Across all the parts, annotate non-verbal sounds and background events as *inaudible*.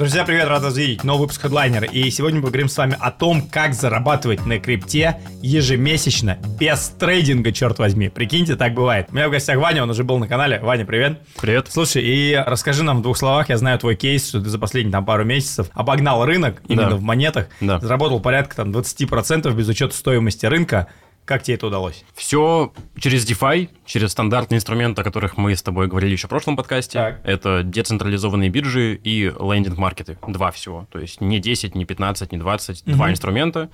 Друзья, привет, рад вас видеть. Новый выпуск Headliner. И сегодня мы поговорим с вами о том, как зарабатывать на крипте ежемесячно, без трейдинга, черт возьми. Прикиньте, так бывает. У меня в гостях Ваня, он уже был на канале. Ваня, привет. Привет. Слушай, и расскажи нам в двух словах, я знаю твой кейс, что ты за последние там пару месяцев обогнал рынок именно Да. в монетах, Да. заработал порядка там 20% без учета стоимости рынка. Как тебе это удалось? Все через DeFi, через стандартные инструменты, о которых мы с тобой говорили еще в прошлом подкасте. Так. Это децентрализованные биржи и лендинг-маркеты. Два всего. То есть не 10, не 15, не 20. Два инструмента.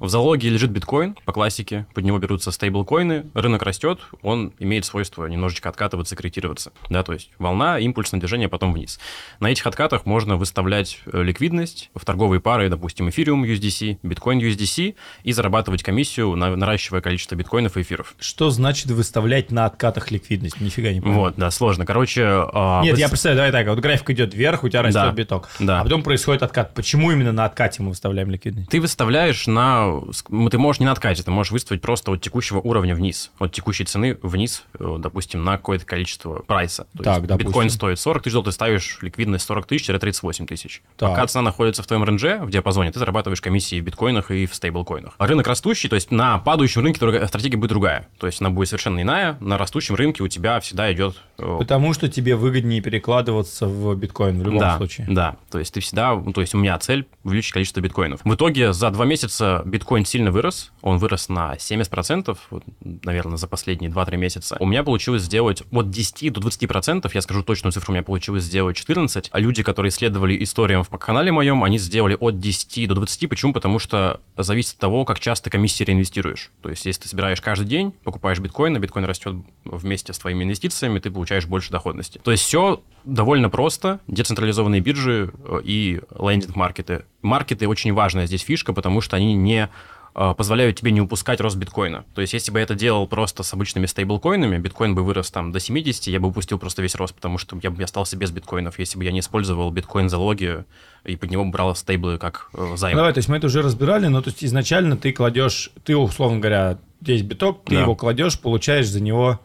В залоге лежит биткоин по классике. Под него берутся стейблкоины. Рынок растет, он имеет свойство немножечко откатываться, корректироваться. Да, то есть волна, импульсное движение, потом вниз. На этих откатах можно выставлять э, ликвидность в торговые пары, допустим, эфириум USDC, биткоин USDC, и зарабатывать комиссию, на- наращивая количество биткоинов и эфиров. Что значит выставлять на откатах ликвидность? Нифига не понял. Вот, да, сложно. Короче... а, Нет, вы- я представляю, давай так, вот график идет вверх, у тебя растет Да, биток, да. а потом происходит откат. Почему именно на откате мы выставляем ликвидность? Ты выставляешь на... ск- Ты можешь не на откате, ты можешь выставить просто от текущего уровня вниз, от текущей цены вниз, э, допустим, на какое-то количество прайса. То Так, есть допустим. биткоин стоит 40 тысяч ты ставишь ликвидность 40 тысяч-38 тысяч. Так. Пока цена находится в твоем рендже, в диапазоне, ты зарабатываешь комиссии в биткоинах и в стейблкоинах. А рынок растущий, то есть на падающем рынке стратегия будет другая. То есть она будет совершенно иная. На растущем рынке у тебя всегда идет... э, Потому что тебе выгоднее перекладываться в биткоин в любом да, случае. Да, то есть ты всегда, ну, то есть у меня цель увеличить количество биткоинов. В итоге за два месяца биткоин сильно вырос, он вырос на 70%, вот, наверное, за последние 2-3 месяца. У меня получилось сделать от 10 до 20%, я скажу точную цифру, у меня получилось сделать 14, а люди, которые исследовали историям в канале моем, они сделали от 10 до 20, почему? Потому что зависит от того, как часто комиссии реинвестируешь. То есть если ты собираешь каждый день, покупаешь биткоин, а биткоин растет вместе с твоими инвестициями, ты получаешь больше доходности. То есть все довольно просто. Децентрализованные биржи э, и лендинг-маркеты. Маркеты очень важная здесь фишка, потому что они не позволяют тебе не упускать рост биткоина. То есть, если бы я это делал просто с обычными стейблкоинами, биткоин бы вырос там до 70, я бы упустил просто весь рост, потому что я бы остался без биткоинов, если бы я не использовал биткоин-залоги и под него брал стейблы как э, займ. давай, то есть мы это уже разбирали, но то есть изначально ты кладешь, ты, условно говоря, есть биток, ты Да. его кладешь, получаешь за него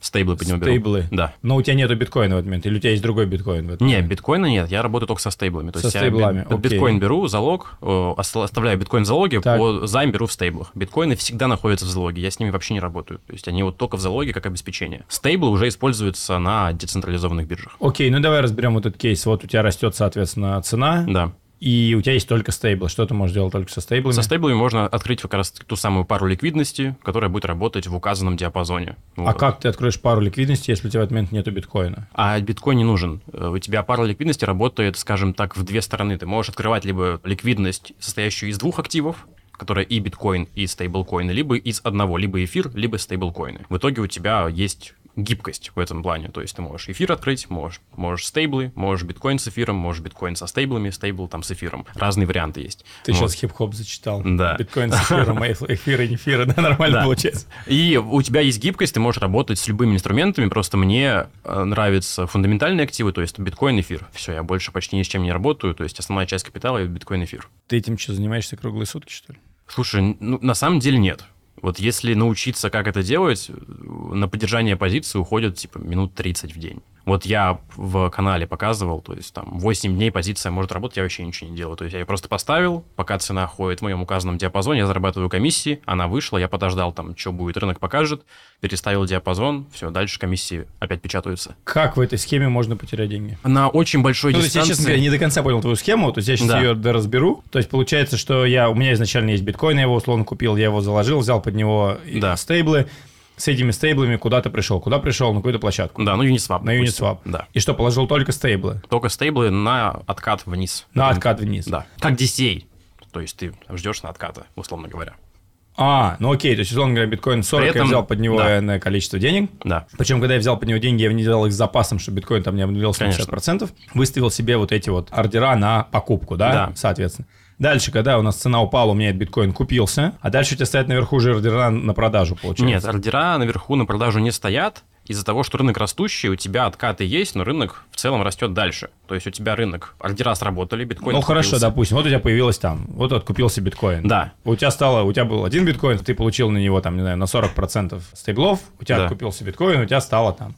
Стейблы под него беру. стейблы. Да. Но у тебя нету биткоина в этот момент, или у тебя есть другой биткоин в этот момент? биткоина нет, я работаю только со стейблами. То Со есть я стейблами, би- под окей. биткоин беру залог, э, оста- оставляю биткоин в залоге, Так. по займ беру в стейблах. Биткоины всегда находятся в залоге, я с ними вообще не работаю. То есть они вот только в залоге как обеспечение. Стейблы уже используются на децентрализованных биржах. Окей, ну давай разберем вот этот кейс. Вот у тебя растет, соответственно, цена, Да. И у тебя есть только стейблы. Что ты можешь делать только со стейблами? Со стейблами можно открыть как раз ту самую пару ликвидности, которая будет работать в указанном диапазоне. А Вот. как ты откроешь пару ликвидности, если у тебя в этот момент нету биткоина? А биткоин не нужен. Э, У тебя пара ликвидности работает, скажем так, в две стороны. Ты можешь открывать либо ликвидность, состоящую из двух активов, которая и биткоин, и стейблкоины, либо из одного, либо эфир, либо стейблкоины. В итоге у тебя есть гибкость в этом плане. То есть ты можешь эфир открыть, можешь, можешь стейблы, можешь биткоин с эфиром, можешь биткоин со стейблами, стейбл там с эфиром. Разные варианты есть. Ты Вот. сейчас хип-хоп зачитал. Да. Биткоин с эфиром, *laughs* а эфир и эфир, да, нормально Да. получается. И у тебя есть гибкость, ты можешь работать с любыми инструментами, просто мне э, нравятся фундаментальные активы, то есть биткоин, эфир. Все, я больше почти ни с чем не работаю, то есть основная часть капитала — это биткоин, эфир. Ты этим что, занимаешься круглые сутки, что ли? Слушай, ну, на самом деле нет. Вот если научиться, как это делать, на поддержание позиции уходит, типа, минут 30 в день. Вот я в канале показывал, то есть там 8 дней позиция может работать, я вообще ничего не делаю. То есть я ее просто поставил, пока цена ходит в моем указанном диапазоне, я зарабатываю комиссии, она вышла, я подождал там, что будет, рынок покажет, переставил диапазон, все, дальше комиссии опять печатаются. Как в этой схеме можно потерять деньги? На очень большой Ну, то есть я, дистанции... честно говоря, не до конца понял твою схему, то есть я сейчас Да. ее разберу. То есть получается, что я, у меня изначально есть биткоин, я его условно купил, я его заложил, взял под него Да. стейблы. С этими стейблами куда ты пришел? Куда пришел? На какую-то площадку. Да, ну Uniswap. На допустим. Uniswap. Да. И что, положил только стейблы? Только стейблы на откат вниз. На откат вниз. Да. Как DCA. То есть ты ждешь на отката, условно говоря. А, ну окей, то есть, условно говоря, биткоин 40, При я этом- взял под него да. энное количество денег. Да. Причем, когда я взял под него деньги, я не взял их с запасом, чтобы биткоин там не обнулился на Конечно. 50%. Выставил себе вот эти вот ордера на покупку, да, Да. соответственно. Дальше, когда у нас цена упала, у меня этот биткоин купился, а дальше у тебя стоят наверху уже ордера на продажу, получается. Нет, ордера наверху на продажу не стоят. Из-за того, что рынок растущий, у тебя откаты есть, но рынок в целом растет дальше. То есть у тебя рынок, ордера сработали, биткоин Ну хорошо, откупился. допустим, вот у тебя появилось там, вот откупился биткоин. Да. У тебя стало, у тебя был один биткоин, ты получил на него там, не знаю, на 40% стейблов, у тебя Да. откупился биткоин, у тебя стало там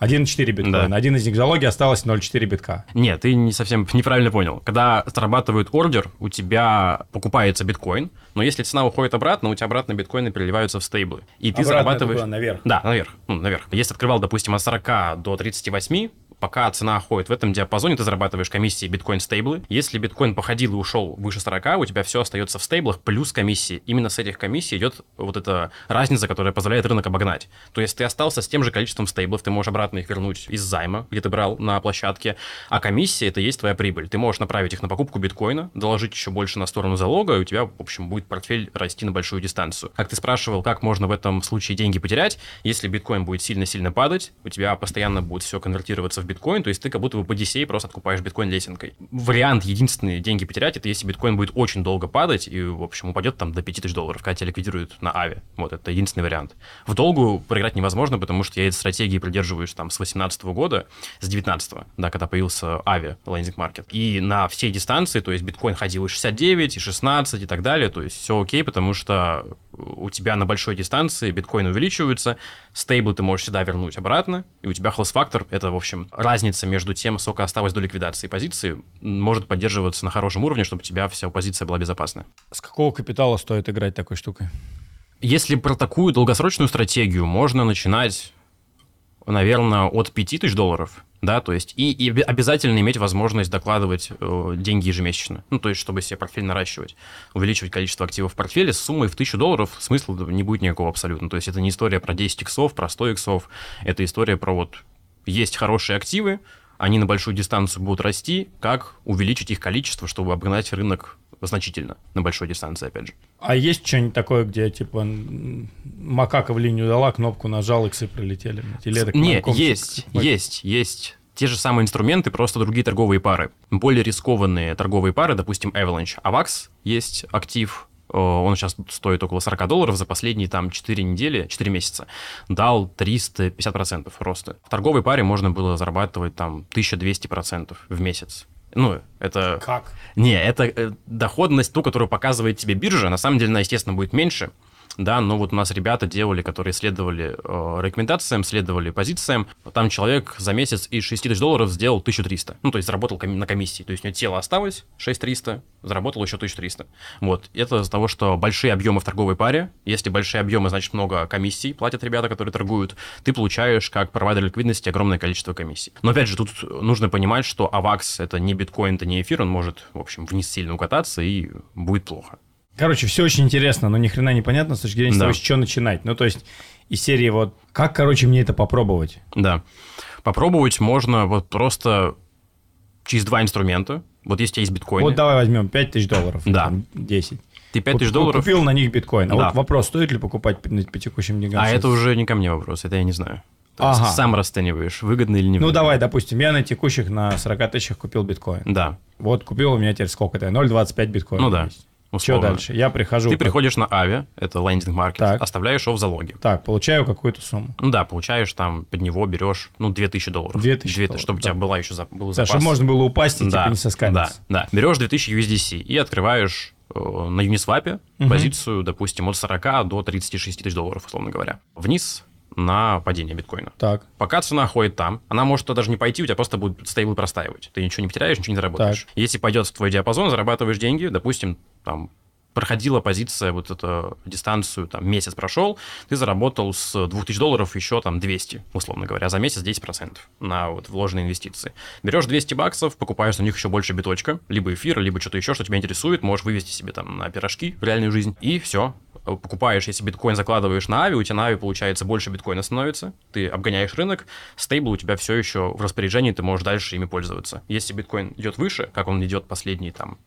1,4 биткоина. Да. Один из них в залоге осталось 0,4 битка. Нет, ты не совсем *laughs* неправильно понял. Когда срабатывает ордер, у тебя покупается биткоин, но если цена уходит обратно, у тебя обратно биткоины переливаются в стейблы. И ты Обратно зарабатываешь... Наверх? Да, наверх. Ну, наверх. Если открывал, допустим, от 40 до 38, пока цена ходит в этом диапазоне, ты зарабатываешь комиссии биткоин стейблы. Если биткоин походил и ушел выше 40, у тебя все остается в стейблах плюс комиссии. Именно с этих комиссий идет вот эта разница, которая позволяет рынок обогнать. То есть ты остался с тем же количеством стейблов, ты можешь обратно их вернуть из займа, где ты брал на площадке, а комиссия это есть твоя прибыль. Ты можешь направить их на покупку биткоина, доложить еще больше на сторону залога, и у тебя, в общем, будет портфель расти на большую дистанцию. Как ты спрашивал, как можно в этом случае деньги потерять, если биткоин будет сильно-сильно падать, у тебя постоянно будет все конвертироваться в биткоин, то есть ты как будто бы по DCA просто откупаешь биткоин лесенкой. Вариант единственный деньги потерять, это если биткоин будет очень долго падать и, в общем, упадет там до 5000 долларов, когда тебя ликвидируют на Ави. Вот, это единственный вариант. В долгу проиграть невозможно, потому что я этой стратегии придерживаюсь там с 2018 года, с 19 да, когда появился Ави, лендинг маркет. И на всей дистанции, то есть биткоин ходил и 69, и 16, и так далее, то есть все окей, потому что у тебя на большой дистанции биткоин увеличивается, стейбл ты можешь всегда вернуть обратно, и у тебя хлост-фактор, это, в общем, разница между тем, сколько осталось до ликвидации позиции, может поддерживаться на хорошем уровне, чтобы у тебя вся позиция была безопасна. С какого капитала стоит играть такой штукой? Если про такую долгосрочную стратегию можно начинать, наверное, от 5000 долларов, да, то есть и, и обязательно иметь возможность докладывать э, деньги ежемесячно, ну, то есть чтобы себе портфель наращивать, увеличивать количество активов в портфеле с суммой в 1000 долларов смысла не будет никакого абсолютно, то есть это не история про 10 иксов, про 100 иксов, это история про вот есть хорошие активы, они на большую дистанцию будут расти, как увеличить их количество, чтобы обгнать рынок значительно на большой дистанции, опять же. А есть что-нибудь такое, где, типа, макака в линию дала, кнопку нажал, иксы пролетели? Или это к Не, банкомчику? есть, есть, есть. Те же самые инструменты, просто другие торговые пары. Более рискованные торговые пары, допустим, Avalanche. AVAX есть актив, он сейчас стоит около 40 долларов за последние там 4 недели, 4 месяца. Дал 350% роста. В торговой паре можно было зарабатывать там 1200% в месяц. Ну, это... Как? Не, это э, доходность, ту, которую показывает тебе биржа. На самом деле она, естественно, будет меньше. Да, но вот у нас ребята делали, которые следовали э, рекомендациям, следовали позициям. Там человек за месяц из 6 тысяч долларов сделал 1300. Ну, то есть заработал коми- на комиссии. То есть у него тело осталось 6300, заработал еще 1300. Вот. Это из-за того, что большие объемы в торговой паре. Если большие объемы, значит много комиссий платят ребята, которые торгуют. Ты получаешь как провайдер ликвидности огромное количество комиссий. Но опять же, тут нужно понимать, что AVAX это не биткоин, это не эфир, он может, в общем, вниз сильно укататься и будет плохо. Короче, все очень интересно, но ни хрена непонятно с точки зрения Да. того, с чего начинать. Ну, то есть, из серии вот, как, короче, мне это попробовать? Да. Попробовать можно вот просто через два инструмента. Вот если у тебя есть биткоин, Вот давай возьмем 5 тысяч долларов. Да. там, 10. ты 5 тысяч долларов, Купил на них биткоин. А Да. вот вопрос, стоит ли покупать по, текущим деньгам? а сейчас? это уже не ко мне вопрос, это я не знаю. То Ага. Сам расцениваешь, выгодно или не Ну, выгодно. давай, допустим, я на текущих на 40 тысячах купил биткоин. Да, Вот купил у меня теперь сколько-то? 0,25 биткоина. Ну да, есть. Что условно. дальше? Я прихожу. Ты как- приходишь на Ави, это лендинг маркет, Так. оставляешь его в залоге. Так, получаю какую-то сумму. Ну да, получаешь там, под него берешь, ну, 2000 долларов. 2000 Две- долларов, чтобы у да. тебя была еще за, был Да, запас. чтобы можно было упасть и да, типа не соскальзываться. Да, да. Берешь 2000 USDC и открываешь э, на Uniswap Мгм. позицию, допустим, от 40 до 36 тысяч долларов, условно говоря. Вниз на падение биткоина. Так, Пока цена ходит там, она может туда даже не пойти, у тебя просто будет стейбл простаивать. Ты ничего не потеряешь, ничего не заработаешь. Если пойдет в твой диапазон, зарабатываешь деньги, допустим, там проходила позиция, вот эту дистанцию, там, месяц прошел, ты заработал с 2000 долларов еще там 200, условно говоря, за месяц 10% на вот вложенные инвестиции. Берешь 200 баксов, покупаешь на них еще больше биточка, либо эфира, либо что-то еще, что тебя интересует, можешь вывести себе там на пирожки в реальную жизнь, и все. Покупаешь, если биткоин закладываешь на Ави, у тебя на Ави, получается, больше биткоина становится, ты обгоняешь рынок, стейбл у тебя все еще в распоряжении, ты можешь дальше ими пользоваться. Если биткоин идет выше, как он идет последние там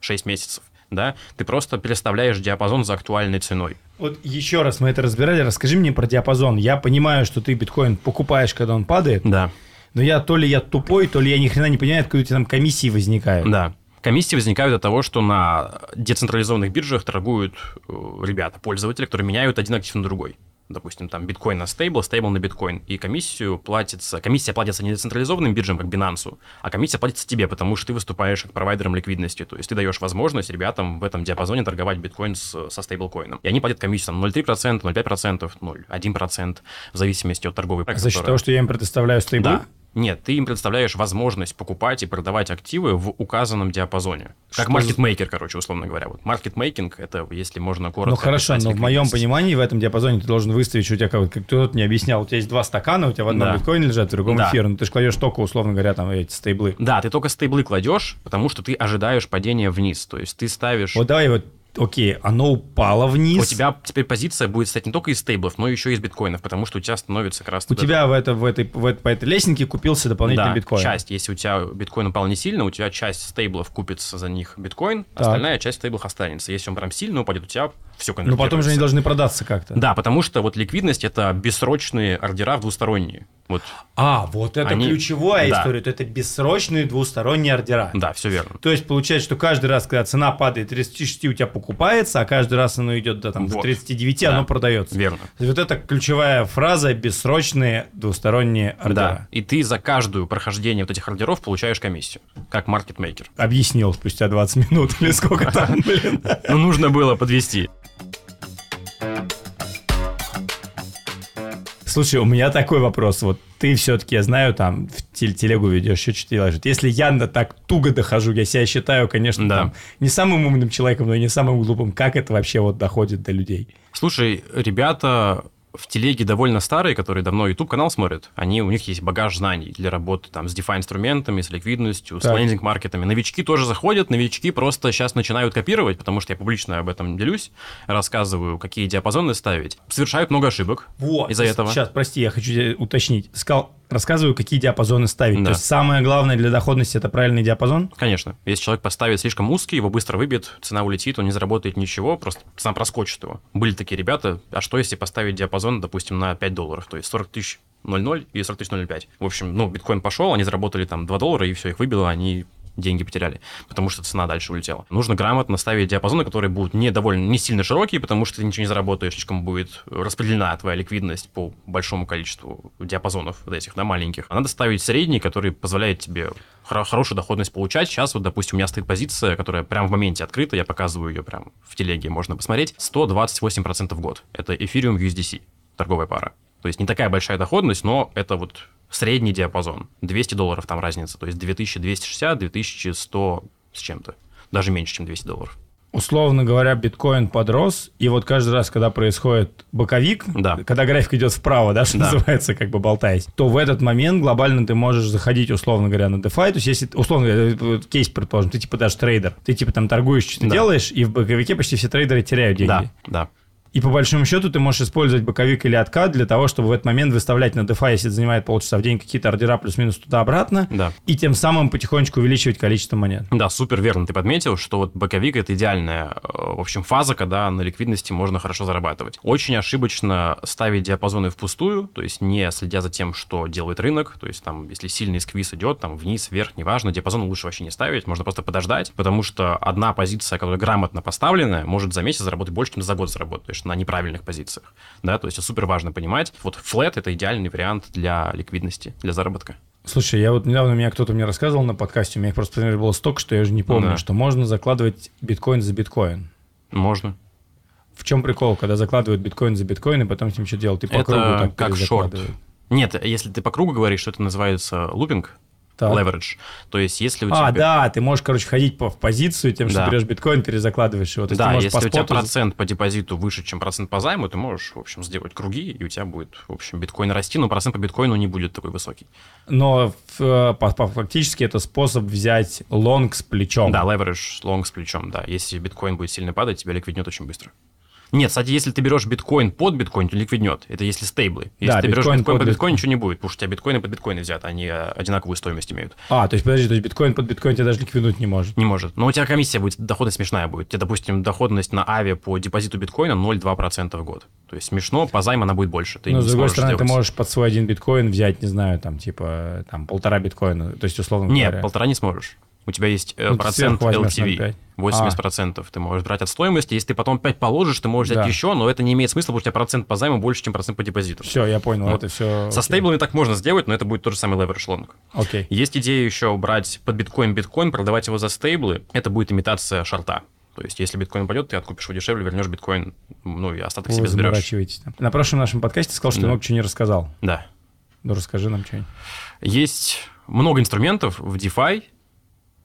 6 месяцев, да, ты просто переставляешь диапазон за актуальной ценой. Вот еще раз мы это разбирали. Расскажи мне про диапазон. Я понимаю, что ты биткоин покупаешь, когда он падает, Да, но я то ли я тупой, то ли я ни хрена не понимаю, откуда у тебя там комиссии возникают. да. Комиссии возникают от того, что на децентрализованных биржах торгуют э, ребята, пользователи, которые меняют один актив на другой. Допустим, там биткоин на стейбл, стейбл на биткоин, и комиссию платится, комиссия платится не децентрализованным биржам, как Binance, а комиссия платится тебе, потому что ты выступаешь как провайдером ликвидности, то есть ты даешь возможность ребятам в этом диапазоне торговать биткоин с, со стейблкоином. И они платят комиссию там 0,3%, 0,5%, 0,1%, в зависимости от торговой практики. За счет того, что я им предоставляю стейблы? Да, нет, ты им предоставляешь возможность покупать и продавать активы в указанном диапазоне. Как маркетмейкер, короче, условно говоря. Вот маркетмейкинг — это, если можно коротко... Ну хорошо, но в моем понимании в этом диапазоне ты должен выставить, что у тебя, как, как кто-то мне объяснял, у тебя есть два стакана, у тебя в одном да. биткоине лежат, в другом да. эфир, но ты же кладешь только, условно говоря, там эти стейблы. Да, ты только стейблы кладешь, потому что ты ожидаешь падения вниз. То есть ты ставишь... Вот давай вот окей, оно упало вниз. У тебя теперь позиция будет стать не только из стейблов, но еще и из биткоинов, потому что у тебя становится как раз... У тебя в, это, в, этой, в этой, по этой лестнике купился дополнительный да, биткоин. часть. Если у тебя биткоин упал не сильно, у тебя часть стейблов купится за них биткоин, так. остальная часть стейблов останется. Если он прям сильно упадет, у тебя все Но потом же они должны продаться как-то. Да, потому что вот ликвидность – это бессрочные ордера двусторонние. Вот. А, вот это они... ключевая да. история. То это бессрочные двусторонние ордера. Да, все верно. То есть получается, что каждый раз, когда цена падает, 36 у тебя покупается, а каждый раз оно идет до, там, вот. до 39, да. оно продается. Верно. Вот это ключевая фраза бессрочные двусторонние ордера. Да. И ты за каждую прохождение вот этих ордеров получаешь комиссию, как маркетмейкер. Объяснил спустя 20 минут или сколько там, блин. Ну, нужно было подвести. Слушай, у меня такой вопрос. Вот ты все-таки, я знаю, там в телегу ведешь, еще что-то делаешь. Если я на так туго дохожу, я себя считаю, конечно, да. там, не самым умным человеком, но и не самым глупым. Как это вообще вот доходит до людей? Слушай, ребята в телеге довольно старые, которые давно YouTube канал смотрят, они, у них есть багаж знаний для работы там с DeFi инструментами, с ликвидностью, так. с лендинг маркетами. Новички тоже заходят, новички просто сейчас начинают копировать, потому что я публично об этом делюсь, рассказываю, какие диапазоны ставить. Совершают много ошибок вот, из-за этого. Сейчас, прости, я хочу уточнить. Сказал, рассказываю, какие диапазоны ставить. Да. То есть самое главное для доходности это правильный диапазон? Конечно. Если человек поставит слишком узкий, его быстро выбьет, цена улетит, он не заработает ничего, просто цена проскочит его. Были такие ребята, а что если поставить диапазон, допустим, на 5 долларов, то есть 40 тысяч 0,0 и 40 тысяч 0,5. В общем, ну, биткоин пошел, они заработали там 2 доллара, и все, их выбило, они деньги потеряли, потому что цена дальше улетела. Нужно грамотно ставить диапазоны, которые будут не довольно, не сильно широкие, потому что ты ничего не заработаешь, слишком будет распределена твоя ликвидность по большому количеству диапазонов вот этих, да, маленьких. А надо ставить средний, который позволяет тебе хор- хорошую доходность получать. Сейчас вот, допустим, у меня стоит позиция, которая прямо в моменте открыта, я показываю ее прямо в телеге, можно посмотреть, 128% в год. Это Ethereum USDC, торговая пара. То есть не такая большая доходность, но это вот средний диапазон. 200 долларов там разница, то есть 2260, 2100 с чем-то. Даже меньше, чем 200 долларов. Условно говоря, биткоин подрос, и вот каждый раз, когда происходит боковик, да. когда график идет вправо, да, что да. называется, как бы болтаясь, то в этот момент глобально ты можешь заходить, условно говоря, на DeFi. То есть, если, условно говоря, кейс, предположим, ты типа даже трейдер, ты типа там торгуешь, что-то да. делаешь, и в боковике почти все трейдеры теряют деньги. Да, да. И по большому счету ты можешь использовать боковик или откат для того, чтобы в этот момент выставлять на DeFi, если это занимает полчаса в день, какие-то ордера плюс-минус туда-обратно. Да. И тем самым потихонечку увеличивать количество монет. Да, супер верно ты подметил, что вот боковик это идеальная, э, в общем, фаза, когда на ликвидности можно хорошо зарабатывать. Очень ошибочно ставить диапазоны впустую, то есть не следя за тем, что делает рынок, то есть там, если сильный сквиз идет, там вниз, вверх, неважно, диапазон лучше вообще не ставить, можно просто подождать, потому что одна позиция, которая грамотно поставлена, может за месяц заработать больше, чем за год заработаешь на неправильных позициях. Да, то есть это супер важно понимать. Вот флет это идеальный вариант для ликвидности, для заработка. Слушай, я вот недавно меня кто-то мне рассказывал на подкасте, у меня их просто например, было столько, что я уже не помню, да. что можно закладывать биткоин за биткоин. Можно. В чем прикол, когда закладывают биткоин за биткоин, и потом с ним что делать? Ты по это кругу так как шорт. Нет, если ты по кругу говоришь, что это называется лупинг, так. leverage. То есть, если у тебя... А, да, ты можешь, короче, ходить по, в позицию тем, что да. берешь биткоин, перезакладываешь его. То да, если по у тебя процент по депозиту выше, чем процент по займу, ты можешь, в общем, сделать круги, и у тебя будет, в общем, биткоин расти, но процент по биткоину не будет такой высокий. Но по, фактически это способ взять лонг с плечом. Да, leverage лонг с плечом, да. Если биткоин будет сильно падать, тебя ликвиднет очень быстро. Нет, кстати, если ты берешь биткоин под биткоин, то ликвиднет. Это если стейблы. Если да, ты берешь биткоин, под биткоин, ничего не будет, потому что у тебя биткоины под биткоины взят, они одинаковую стоимость имеют. А, то есть, подожди, то есть биткоин под биткоин тебя даже ликвиднуть не может? Не может. Но у тебя комиссия будет, доходность смешная будет. У тебя, допустим, доходность на авиа по депозиту биткоина 0,2% в год. То есть смешно, по займу она будет больше. Ты Но, с другой стороны, сделать. ты можешь под свой один биткоин взять, не знаю, там, типа, там, полтора биткоина. То есть, условно Нет, говоря. полтора не сможешь. У тебя есть э, Ну, ты процент LTV. 0,5. 80% ты можешь брать от стоимости. Если ты потом 5 положишь, ты можешь взять Да. еще, но это не имеет смысла, потому что у тебя процент по займу больше, чем процент по депозиту. Все, я понял, Вот. это все. Со стейблами так можно сделать, но это будет тот же самый leverage long. Окей. Есть идея еще брать под биткоин биткоин, продавать его за стейблы. Это будет имитация шарта. То есть, если биткоин пойдет, ты откупишь его дешевле, вернешь биткоин, ну и остаток Вы себе заберешь. На прошлом нашем подкасте ты сказал, что ты Да. много чего не рассказал. Да. Ну, расскажи нам что-нибудь. Есть много инструментов в DeFi.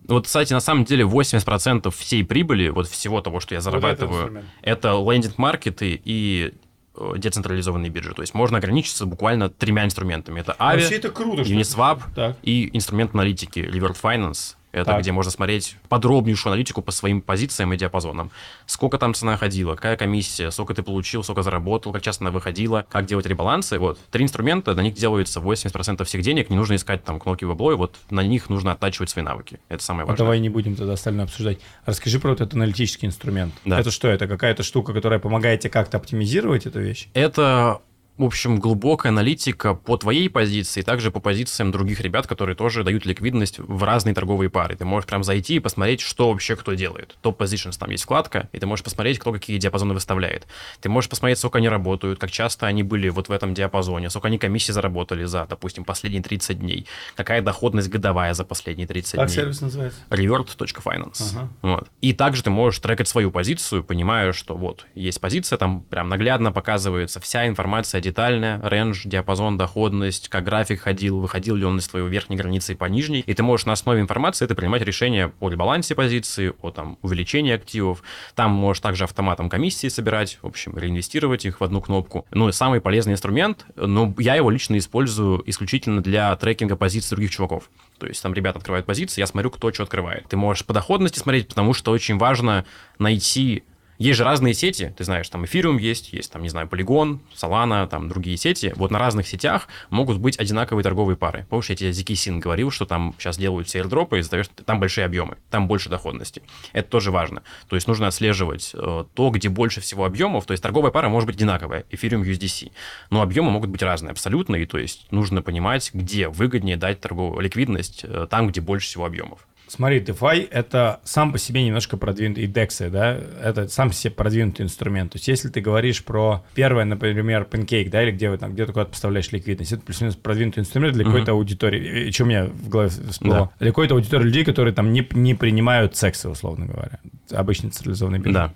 Вот, кстати, на самом деле 80% всей прибыли, вот всего того, что я зарабатываю, инструмент. это лендинг-маркеты и э, децентрализованные биржи. То есть можно ограничиться буквально тремя инструментами. Это Aave, Вообще это круто. Uniswap и инструмент аналитики Revert Finance. Это Так. где можно смотреть подробнейшую аналитику по своим позициям и диапазонам. Сколько там цена ходила, какая комиссия, сколько ты получил, сколько заработал, как часто она выходила, как делать ребалансы. Вот. Три инструмента, на них делается 80% всех денег, не нужно искать там кнопки в облое, вот на них нужно оттачивать свои навыки. Это самое Ну, важное. давай не будем тогда остальное обсуждать. Расскажи про этот аналитический инструмент. Да. Это что? Это какая-то штука, которая помогает тебе как-то оптимизировать эту вещь? Это, в общем, глубокая аналитика по твоей позиции, также по позициям других ребят, которые тоже дают ликвидность в разные торговые пары. Ты можешь прям зайти и посмотреть, что вообще кто делает. Топ Positions, там есть вкладка, и ты можешь посмотреть, кто какие диапазоны выставляет. Ты можешь посмотреть, сколько они работают, как часто они были вот в этом диапазоне, сколько они комиссии заработали за, допустим, последние 30 дней, какая доходность годовая за последние 30 Как дней. сервис называется? revert.finance. Ага. Вот. И также ты можешь трекать свою позицию, понимая, что вот есть позиция, там прям наглядно показывается вся информация детальная, рейндж, диапазон, доходность, как график ходил, выходил ли он из твоей верхней границы по нижней. И ты можешь на основе информации это принимать решение о ребалансе позиции, о там увеличении активов. Там можешь также автоматом комиссии собирать, в общем, реинвестировать их в одну кнопку. Ну и самый полезный инструмент, но я его лично использую исключительно для трекинга позиций других чуваков. То есть там ребята открывают позиции, я смотрю, кто что открывает. Ты можешь по доходности смотреть, потому что очень важно найти... Есть же разные сети, ты знаешь, там Ethereum есть, есть там, не знаю, Polygon, Solana, там другие сети. Вот на разных сетях могут быть одинаковые торговые пары. Помнишь, я тебе ZK говорил, что там сейчас делают все airdropы того, что там большие объемы, там больше доходности. Это тоже важно. То есть нужно отслеживать э, то, где больше всего объемов. То есть торговая пара может быть одинаковая, Ethereum USDC. Но объемы могут быть разные абсолютно, и то есть нужно понимать, где выгоднее дать торговую ликвидность, э, там, где больше всего объемов. Смотри, DeFi — это сам по себе немножко продвинутый, и DEX, да, это сам по себе продвинутый инструмент. То есть если ты говоришь про первое, например, Pancake, да, или где вы там, где ты куда-то поставляешь ликвидность, это плюс-минус продвинутый инструмент для Мгм. какой-то аудитории. И что у меня в голове всплыло? Для какой-то аудитории людей, которые там не, не принимают секса, условно говоря. Обычный централизованный бизнес. Да.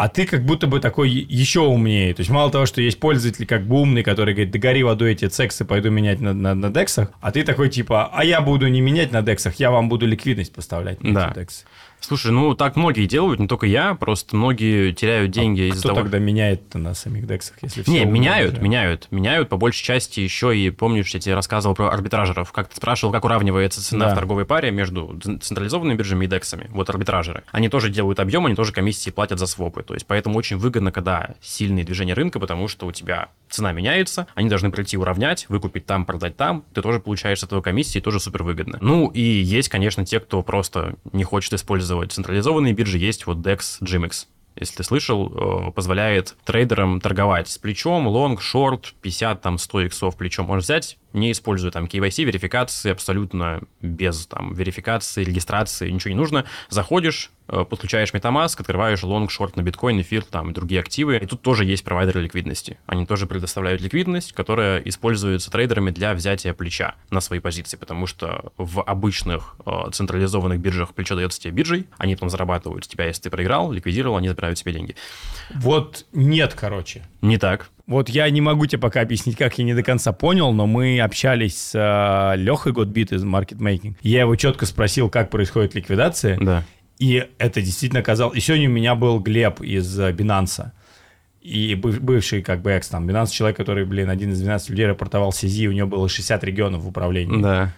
А ты как будто бы такой еще умнее. То есть мало того, что есть пользователи как бы умные, которые говорят, да гори водой эти сексы, пойду менять на, на, на дексах, а ты такой типа, а я буду не менять на дексах, я вам буду ликвидность поставлять на Да. эти дексы. Слушай, ну так многие делают, не только я, просто многие теряют деньги из-за А Кто того... тогда меняет на самих дексах, если все Не, меняют, люди? меняют, меняют по большей части еще и, помнишь, я тебе рассказывал про арбитражеров, как ты спрашивал, как уравнивается цена Да. в торговой паре между централизованными биржами и дексами. Вот арбитражеры. Они тоже делают объем, они тоже комиссии платят за свопы. То есть поэтому очень выгодно, когда сильные движения рынка, потому что у тебя цена меняется, они должны прийти уравнять, выкупить там, продать там, ты тоже получаешь с этого комиссии, тоже супер выгодно. Ну и есть, конечно, те, кто просто не хочет использовать централизованные биржи, есть вот DEX, GMX. Если ты слышал, э, позволяет трейдерам торговать с плечом, лонг, шорт, 50, там, 100 иксов плечом. Можно взять, не используя там KYC, верификации, абсолютно без там верификации, регистрации, ничего не нужно. Заходишь, э, подключаешь MetaMask, открываешь лонг, шорт на биткоин, эфир, там, и другие активы. И тут тоже есть провайдеры ликвидности. Они тоже предоставляют ликвидность, которая используется трейдерами для взятия плеча на свои позиции, потому что в обычных э, централизованных биржах плечо дается тебе биржей, они потом зарабатывают с тебя, если ты проиграл, ликвидировал, они забирают себе деньги. Вот нет, короче. Не так. Вот я не могу тебе пока объяснить, как я не до конца понял, но мы общались с э, Лехой Годбит из Market Making. Я его четко спросил, как происходит ликвидация. Да. И это действительно казалось... И сегодня у меня был Глеб из э, Binance. И быв- бывший как бы экс там. Binance человек, который, блин, один из 12 людей рапортовал СИЗИ, у него было 60 регионов в управлении. Да.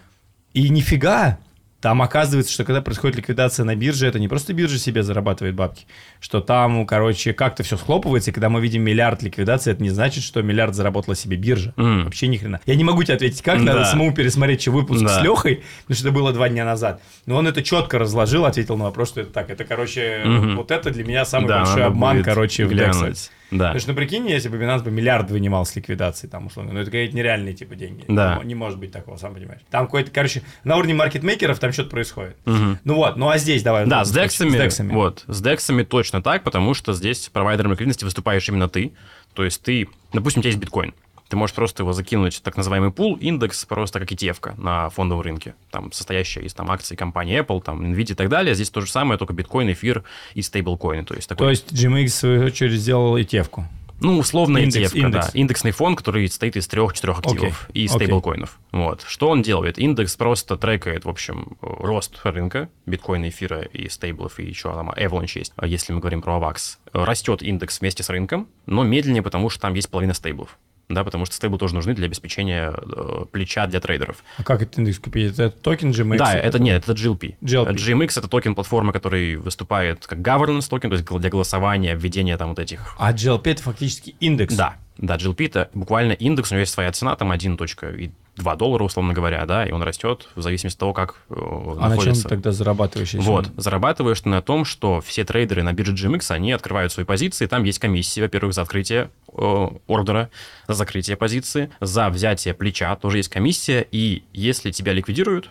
И нифига, там оказывается, что когда происходит ликвидация на бирже, это не просто биржа себе зарабатывает бабки, что там, короче, как-то все схлопывается, и когда мы видим миллиард ликвидации, это не значит, что миллиард заработала себе биржа. М. Вообще ни хрена. Я не могу тебе ответить, как, надо Да. самому пересмотреть че выпуск Да. с Лехой, потому что это было два дня назад. Но он это четко разложил, ответил на вопрос, что это так. Это, короче, Мгм. вот это для меня самый Да, большой надо обман, короче, в глянуть. Да. Потому что, ну, прикинь, если бы Binance бы миллиард вынимал с ликвидации, там, условно, ну, это какие-то нереальные, типа, деньги. Да. Не, не может быть такого, сам понимаешь. Там какой-то, короче, на уровне маркетмейкеров там что-то происходит. Ну вот, ну а здесь давай. Да, с дексами, С дексами. Вот, с дексами точно так, потому что здесь провайдером ликвидности выступаешь именно ты. То есть ты, допустим, у тебя есть биткоин. Ты можешь просто его закинуть в так называемый пул, индекс, просто как ETF на фондовом рынке, там, состоящая из там, акций компании Apple, там, Nvidia и так далее. Здесь то же самое, только биткоин, эфир и стейблкоины. То есть, такой, То есть GMX, в свою очередь, сделал ETF-ку. ну, условно Индекс, ETF, индекс. да. Индексный фонд, который состоит из трех-четырех активов Окей, и стейблкоинов. Вот. Что он делает? Индекс просто трекает, в общем, рост рынка биткоина, эфира и стейблов, и еще там Avalanche есть, если мы говорим про AVAX. Растет индекс вместе с рынком, но медленнее, потому что там есть половина стейблов. Да, потому что стейблы тоже нужны для обеспечения э, плеча для трейдеров. А как этот индекс купить? Это токен GMX? Да, это нет, это GLP. GLP. GMX это токен платформы, который выступает как governance токен, то есть для голосования, введения там вот этих А GLP это фактически индекс. да, да, GLP буквально индекс, у него есть своя цена, там 1.2 доллара, условно говоря, да, и он растет в зависимости от того, как э, А на чем находится. тогда зарабатываешь? если Вот, зарабатываешь ты на том, что все трейдеры на бирже GMX, они открывают свои позиции, там есть комиссии, во-первых, за открытие э, ордера, за закрытие позиции, за взятие плеча тоже есть комиссия, и если тебя ликвидируют,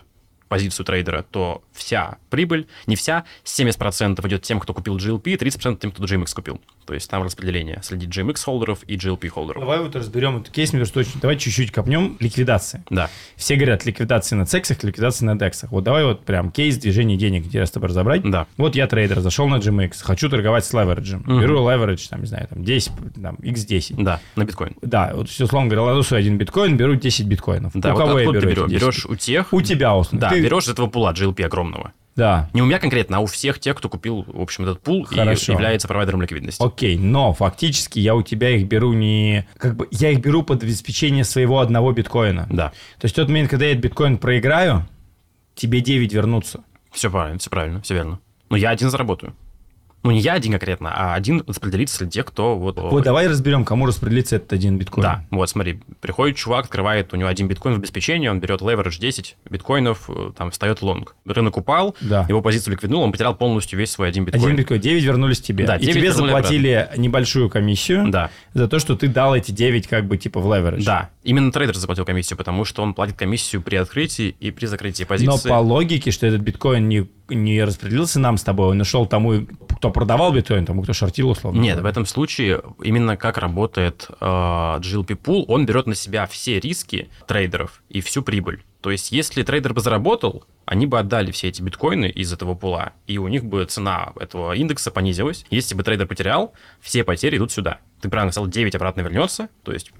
позицию трейдера, то вся прибыль, не вся, 70% идет тем, кто купил GLP, 30% тем, кто GMX купил. То есть там распределение среди GMX холдеров и GLP холдеров. Давай вот разберем этот кейс, очень... Давай чуть-чуть копнем. Ликвидация. Да. Все говорят, ликвидация на CEX ах, ликвидация на DEX ах. Вот давай вот прям кейс движения денег, с тобой разобрать. Да. Вот я трейдер, зашел на GMX, хочу торговать с левериджем. Беру leverage, там, не знаю, там 10, там, x10. Да, на биткоин. Да, вот все, условно говоря, свой один биткоин, беру 10 биткоинов. Да, у вот кого я беру ты берешь? эти 10? Берешь у тех... У тебя, условно. Да, Ты- берешь этого пула GLP огромного. Да. Не у меня конкретно, а у всех тех, кто купил, в общем, этот пул Хорошо. и является провайдером ликвидности. Окей, но фактически я у тебя их беру не... Как бы я их беру под обеспечение своего одного биткоина. Да, То есть тот момент, когда я этот биткоин проиграю, тебе 9 вернутся. все правильно, все правильно, все верно. Но я один заработаю. Ну, не я один конкретно, а один распределится среди тех, кто вот... Вот давай разберем, кому распределится этот один биткоин. Да, вот смотри, приходит чувак, открывает, у него один биткоин в обеспечении, он берет leverage 10 биткоинов, э, там встает лонг. Рынок упал, Да. его позицию ликвиднул, он потерял полностью весь свой один биткоин. Один биткоин, 9 вернулись тебе. Да, и 9 тебе заплатили небольшую комиссию Да. за то, что ты дал эти 9 как бы типа в leverage. Да, именно трейдер заплатил комиссию, потому что он платит комиссию при открытии и при закрытии позиции. Но по логике, что этот биткоин не, не распределился нам с тобой, он ушел тому, кто продавал биткоин, тому, кто шортил, условно. Нет, в этом случае именно как работает э, GLP Pool, он берет на себя все риски трейдеров и всю прибыль. То есть, если трейдер бы заработал, они бы отдали все эти биткоины из этого пула, и у них бы цена этого индекса понизилась. Если бы трейдер потерял, все потери идут сюда. Ты правильно сказал, 9 обратно вернется, то есть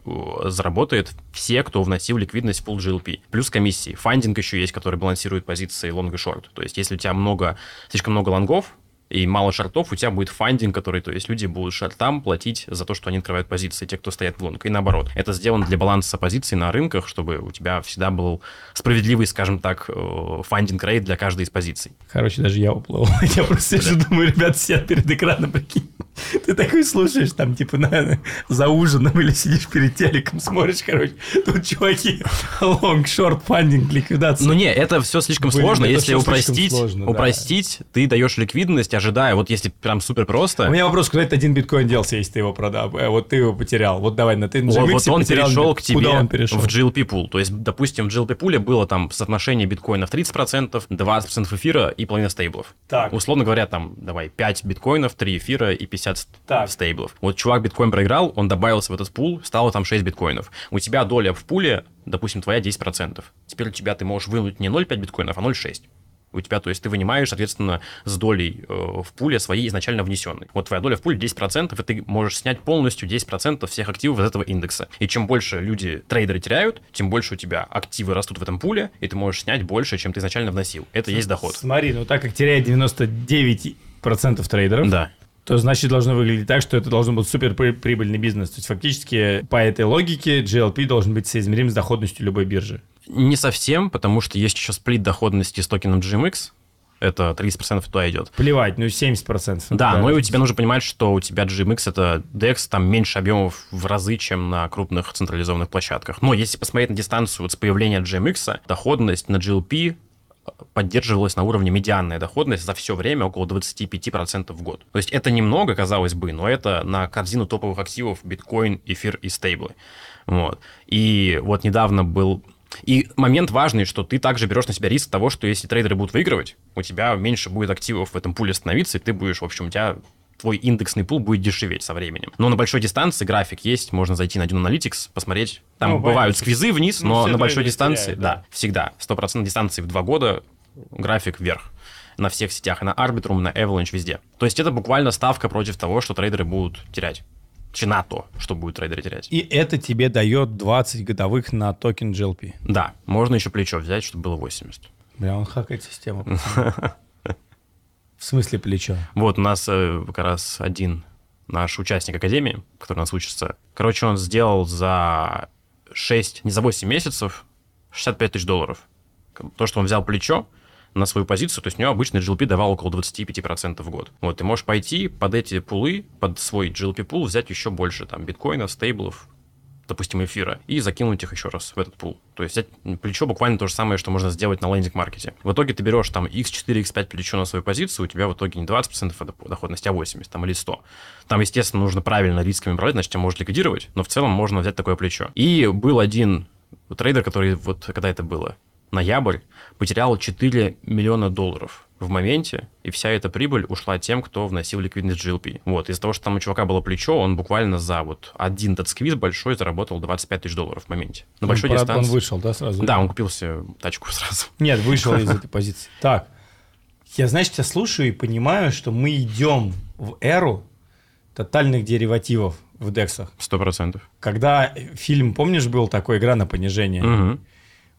заработает все, кто вносил ликвидность в пул GLP. Плюс комиссии. Funding еще есть, который балансирует позиции лонг и шорт. То есть, если у тебя много, слишком много лонгов, и мало шортов, у тебя будет funding, который, то есть люди будут шортам платить за то, что они открывают позиции, те, кто стоят в лонг, и наоборот. Это сделано для баланса позиций на рынках, чтобы у тебя всегда был справедливый, скажем так, э, funding rate для каждой из позиций. Короче, даже я уплыл. *laughs* Я просто сижу, думаю, ребят сидят перед экраном, прикинь. *laughs* Ты такой слушаешь, там, типа, на, за ужином или сидишь перед телеком, смотришь, короче, тут чуваки, лонг, шорт, фандинг, ликвидация. Ну не, это все слишком Блин, сложно. Если упростить, сложно, да. упростить, ты даешь ликвидность, ожидая, вот если прям супер просто. У меня вопрос, куда этот один биткоин делся, если ты его продал? Э, Вот ты его потерял. Вот давай, на ты на Вот, GMX вот он потерял, перешел к тебе Куда он перешел? в GLP пул. То есть, допустим, в GLP пуле было там соотношение биткоинов 30%, 20% эфира и половина стейблов. Так. Условно говоря, там, давай, 5 биткоинов, 3 эфира и 50 Так. стейблов. Вот чувак биткоин проиграл, он добавился в этот пул, стало там 6 биткоинов. У тебя доля в пуле, допустим, твоя 10%. Теперь у тебя ты можешь вынуть не 0,5 биткоинов, а 0,6. У тебя, то есть ты вынимаешь, соответственно, с долей э, в пуле своей изначально внесенной. Вот твоя доля в пуле 10%, и ты можешь снять полностью 10% всех активов из этого индекса. И чем больше люди, трейдеры теряют, тем больше у тебя активы растут в этом пуле, и ты можешь снять больше, чем ты изначально вносил. Это есть доход. Смотри, ну так как теряет 99% трейдеров, Да. То значит должно выглядеть так, что это должен быть супер при- прибыльный бизнес. То есть фактически по этой логике GLP должен быть соизмерим с доходностью любой биржи. Не совсем, потому что есть еще сплит доходности с токеном GMX. Это 30% туда идет. Плевать, ну 70%. Да, но и у тебя нужно понимать, что у тебя GMX это DEX, там меньше объемов в разы, чем на крупных централизованных площадках. Но если посмотреть на дистанцию вот с появления GMX, доходность на GLP поддерживалась на уровне медианная доходность за все время около 25% в год. То есть это немного, казалось бы, но это на корзину топовых активов биткоин, эфир и стейблы. Вот. И вот недавно был и момент важный, что ты также берешь на себя риск того, что если трейдеры будут выигрывать, у тебя меньше будет активов в этом пуле становиться, и ты будешь, в общем, у тебя твой индексный пул будет дешеветь со временем. Но на большой дистанции график есть, можно зайти на Dune Analytics, посмотреть. Там ну, бывают сквизы вниз, ну, но на большой дистанции, теряют, да, да, всегда. 100% дистанции в два года график вверх на всех сетях, и на Arbitrum, на Avalanche, везде. То есть это буквально ставка против того, что трейдеры будут терять. На то, что будут трейдеры терять. И это тебе дает 20 годовых на токен GLP. Да, можно еще плечо взять, чтобы было 80. Бля, он хакает систему. *laughs* В смысле плечо? Вот у нас э, как раз один наш участник академии, который у нас учится. Короче, он сделал за 6, не за 8 месяцев 65 тысяч долларов. То, что он взял плечо, на свою позицию, то есть у него обычный GLP давал около 25% в год. Вот, ты можешь пойти под эти пулы, под свой GLP пул взять еще больше, там, биткоина, стейблов, допустим, эфира, и закинуть их еще раз в этот пул. То есть плечо буквально то же самое, что можно сделать на лендинг-маркете. В итоге ты берешь там x4, x5 плечо на свою позицию, у тебя в итоге не 20% доходности, а 80 там, или 100. Там, естественно, нужно правильно рисками управлять, значит, тебя может ликвидировать, но в целом можно взять такое плечо. И был один трейдер, который вот когда это было, ноябрь, потерял 4 миллиона долларов в моменте, и вся эта прибыль ушла тем, кто вносил ликвидность GLP. Вот, из-за того, что там у чувака было плечо, он буквально за вот один этот сквиз большой заработал 25 тысяч долларов в моменте. На большой он, дистанции. Он вышел, да, сразу? Да, он купил себе тачку *laughs* сразу. Нет, вышел из *laughs* этой позиции. Так, я, значит, тебя слушаю и понимаю, что мы идем в эру тотальных деривативов в дексах. Сто процентов. Когда фильм, помнишь, был такой «Игра на понижение»? Угу.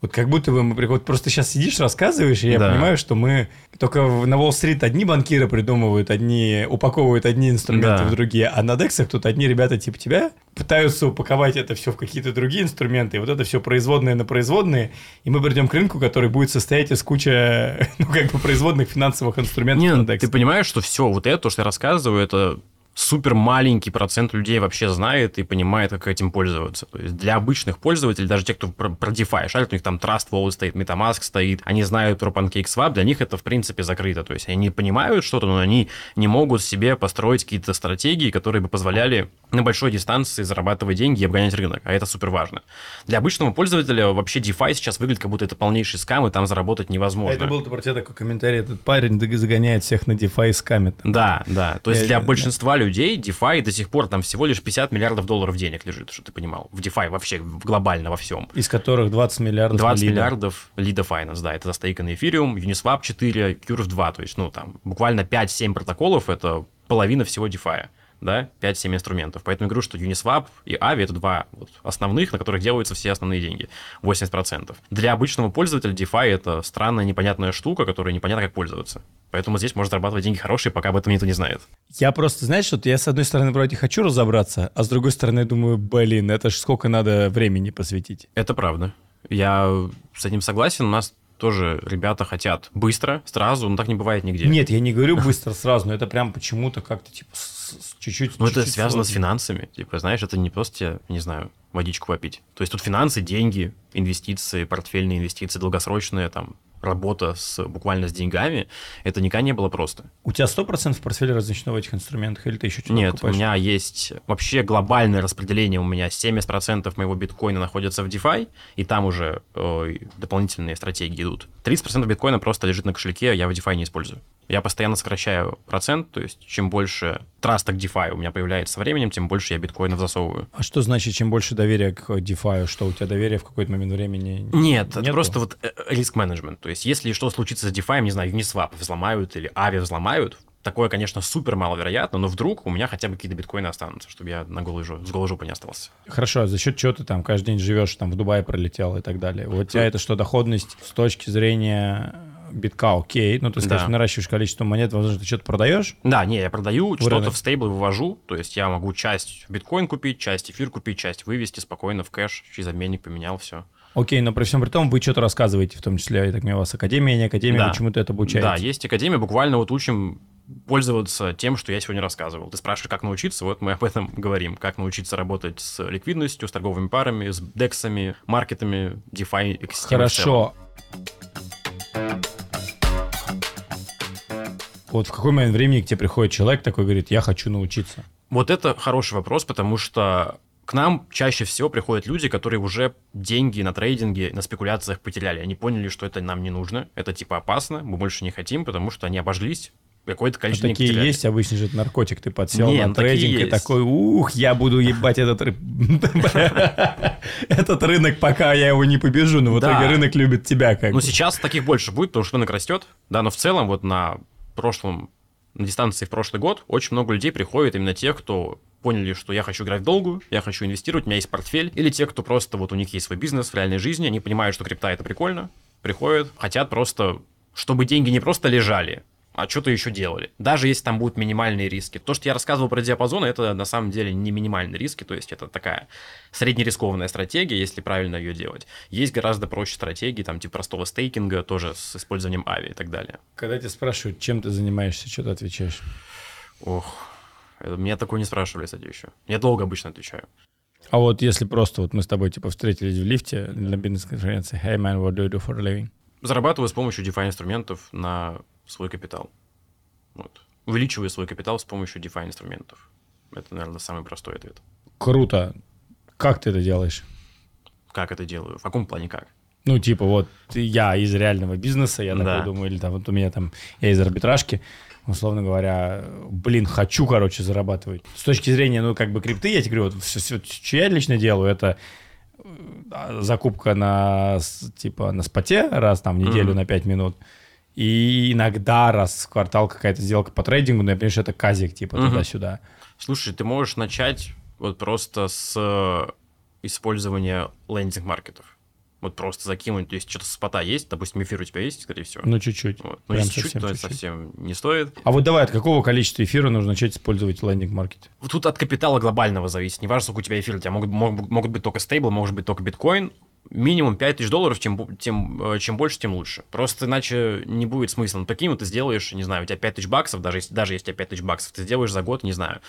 Вот как будто бы мы вот просто сейчас сидишь, рассказываешь, и я да. понимаю, что мы только на Уолл-стрит одни банкиры придумывают, одни упаковывают одни инструменты да. в другие, а на Дексах тут одни ребята типа тебя пытаются упаковать это все в какие-то другие инструменты, и вот это все производные на производные, и мы придем к рынку, который будет состоять из кучи, *laughs* ну, как бы производных финансовых инструментов Нет, на Дексах. Ты понимаешь, что все вот это, то, что я рассказываю, это супер маленький процент людей вообще знает и понимает, как этим пользоваться. То есть для обычных пользователей, даже те, кто про, про DeFi шарит, у них там Trust Wallet стоит, MetaMask стоит, они знают про PancakeSwap, для них это в принципе закрыто. То есть они понимают что-то, но они не могут себе построить какие-то стратегии, которые бы позволяли на большой дистанции зарабатывать деньги и обгонять рынок. А это супер важно. Для обычного пользователя вообще DeFi сейчас выглядит, как будто это полнейший скам, и там заработать невозможно. А это был про тебя такой комментарий, этот парень загоняет всех на DeFi и скамит. Да, да. То есть для большинства людей DeFi до сих пор там всего лишь 50 миллиардов долларов денег лежит, чтобы ты понимал. В DeFi вообще, глобально во всем. Из которых 20 миллиардов 20 лида. миллиардов лида Finance, да. Это застейканный Ethereum, Uniswap 4, Curve 2. То есть, ну, там, буквально 5-7 протоколов — это половина всего DeFi да, 5-7 инструментов. Поэтому я говорю, что Uniswap и Avi — это два вот основных, на которых делаются все основные деньги, 80%. Для обычного пользователя DeFi — это странная, непонятная штука, которой непонятно, как пользоваться. Поэтому здесь можно зарабатывать деньги хорошие, пока об этом никто не знает. Я просто, знаешь, что я с одной стороны вроде хочу разобраться, а с другой стороны думаю, блин, это ж сколько надо времени посвятить. Это правда. Я с этим согласен. У нас тоже ребята хотят быстро, сразу, но так не бывает нигде. Нет, я не говорю быстро, сразу, но это прям почему-то как-то типа чуть-чуть... Ну, это связано сложнее. с финансами. Типа, знаешь, это не просто, не знаю, водичку попить. То есть тут финансы, деньги, инвестиции, портфельные инвестиции, долгосрочные, там, работа с, буквально с деньгами, это никогда не было просто. У тебя 100% в портфеле размещено в этих инструментах, или ты еще что-то Нет, покупаешь? у меня есть вообще глобальное распределение, у меня 70% моего биткоина находится в DeFi, и там уже э, дополнительные стратегии идут. 30% биткоина просто лежит на кошельке, я в DeFi не использую. Я постоянно сокращаю процент, то есть чем больше траста к DeFi у меня появляется со временем, тем больше я биткоинов засовываю. А что значит, чем больше доверия к DeFi? Что у тебя доверие в какой-то момент времени Нет, нету? это просто вот э, риск-менеджмент. То есть если что случится с DeFi, не знаю, Uniswap взломают или Avi взломают, такое, конечно, супер маловероятно, но вдруг у меня хотя бы какие-то биткоины останутся, чтобы я на голой жопе, с голой жопой не остался. Хорошо, а за счет чего ты там каждый день живешь, там в Дубае пролетел и так далее? Вот у тебя это что, доходность с точки зрения битка окей, ну, ты, скажешь, да. наращиваешь количество монет, возможно, ты что-то продаешь? Да, не, я продаю, что-то в стейбл вывожу, то есть я могу часть биткоин купить, часть эфир купить, часть вывести спокойно в кэш, через обменник поменял, все. Окей, но при всем при том вы что-то рассказываете, в том числе, я так понимаю, у вас академия, не академия, да. вы чему-то это обучаете? Да, есть академия, буквально вот учим пользоваться тем, что я сегодня рассказывал. Ты спрашиваешь, как научиться, вот мы об этом *laughs* говорим. Как научиться работать с ликвидностью, с торговыми парами, с дексами, маркетами, DeFi, Хорошо. Вот в какой момент времени к тебе приходит человек такой, говорит, я хочу научиться? Вот это хороший вопрос, потому что к нам чаще всего приходят люди, которые уже деньги на трейдинге, на спекуляциях потеряли. Они поняли, что это нам не нужно, это типа опасно, мы больше не хотим, потому что они обожглись, какое-то количество а такие потеряли. есть, обычно же это наркотик, ты подсел Не, на ну, трейдинг и такой, ух, я буду ебать этот *laughs* этот рынок, пока я его не побежу, но в итоге рынок любит тебя как Ну, сейчас таких больше будет, потому что рынок растет, да, но в целом вот на прошлом, на дистанции в прошлый год очень много людей приходит именно тех, кто поняли, что я хочу играть в долгую, я хочу инвестировать, у меня есть портфель, или те, кто просто вот у них есть свой бизнес в реальной жизни, они понимают, что крипта это прикольно, приходят, хотят просто, чтобы деньги не просто лежали, а что-то еще делали. Даже если там будут минимальные риски. То, что я рассказывал про диапазоны, это на самом деле не минимальные риски, то есть это такая среднерискованная стратегия, если правильно ее делать. Есть гораздо проще стратегии, там типа простого стейкинга, тоже с использованием ави и так далее. Когда тебя спрашивают, чем ты занимаешься, что ты отвечаешь? Ох, меня такое не спрашивали, кстати, еще. Я долго обычно отвечаю. А вот если просто вот мы с тобой типа встретились в лифте на бизнес-конференции, hey man, what do you do for a living? Зарабатываю с помощью DeFi инструментов на свой капитал. Вот. Увеличиваю свой капитал с помощью DeFi инструментов. Это, наверное, самый простой ответ. Круто. Как ты это делаешь? Как это делаю? В каком плане как? Ну, типа, вот я из реального бизнеса, я такой Да. думаю, или там вот у меня там, я из арбитражки, условно говоря, блин, хочу, короче, зарабатывать. С точки зрения, ну, как бы крипты, я тебе говорю, вот всё- всё, что я лично делаю, это э, закупка на, типа, на споте раз там в неделю Мгм. на 5 минут, и иногда раз в квартал какая-то сделка по трейдингу, но я понимаю, что это казик, типа, Мгм. туда-сюда. Слушай, ты можешь начать вот просто с э, использования лендинг-маркетов. Вот просто закинуть, то есть что-то спота есть, допустим, эфир у тебя есть, скорее всего. Ну, чуть-чуть. Вот. Ну, если чуть, то чуть-чуть. совсем не стоит. А вот давай, от какого количества эфира нужно начать использовать лендинг-маркет? Вот Тут от капитала глобального зависит. Не важно, сколько у тебя эфир, у тебя могут, могут, могут быть только стейбл, может быть только биткоин. Минимум 5000 долларов, чем, бо- тем, э, чем больше, тем лучше. Просто иначе не будет смысла. Ну, прикинь, вот ты сделаешь, не знаю, у тебя 5000 баксов, даже если, даже если у тебя 5000 баксов, ты сделаешь за год, не знаю,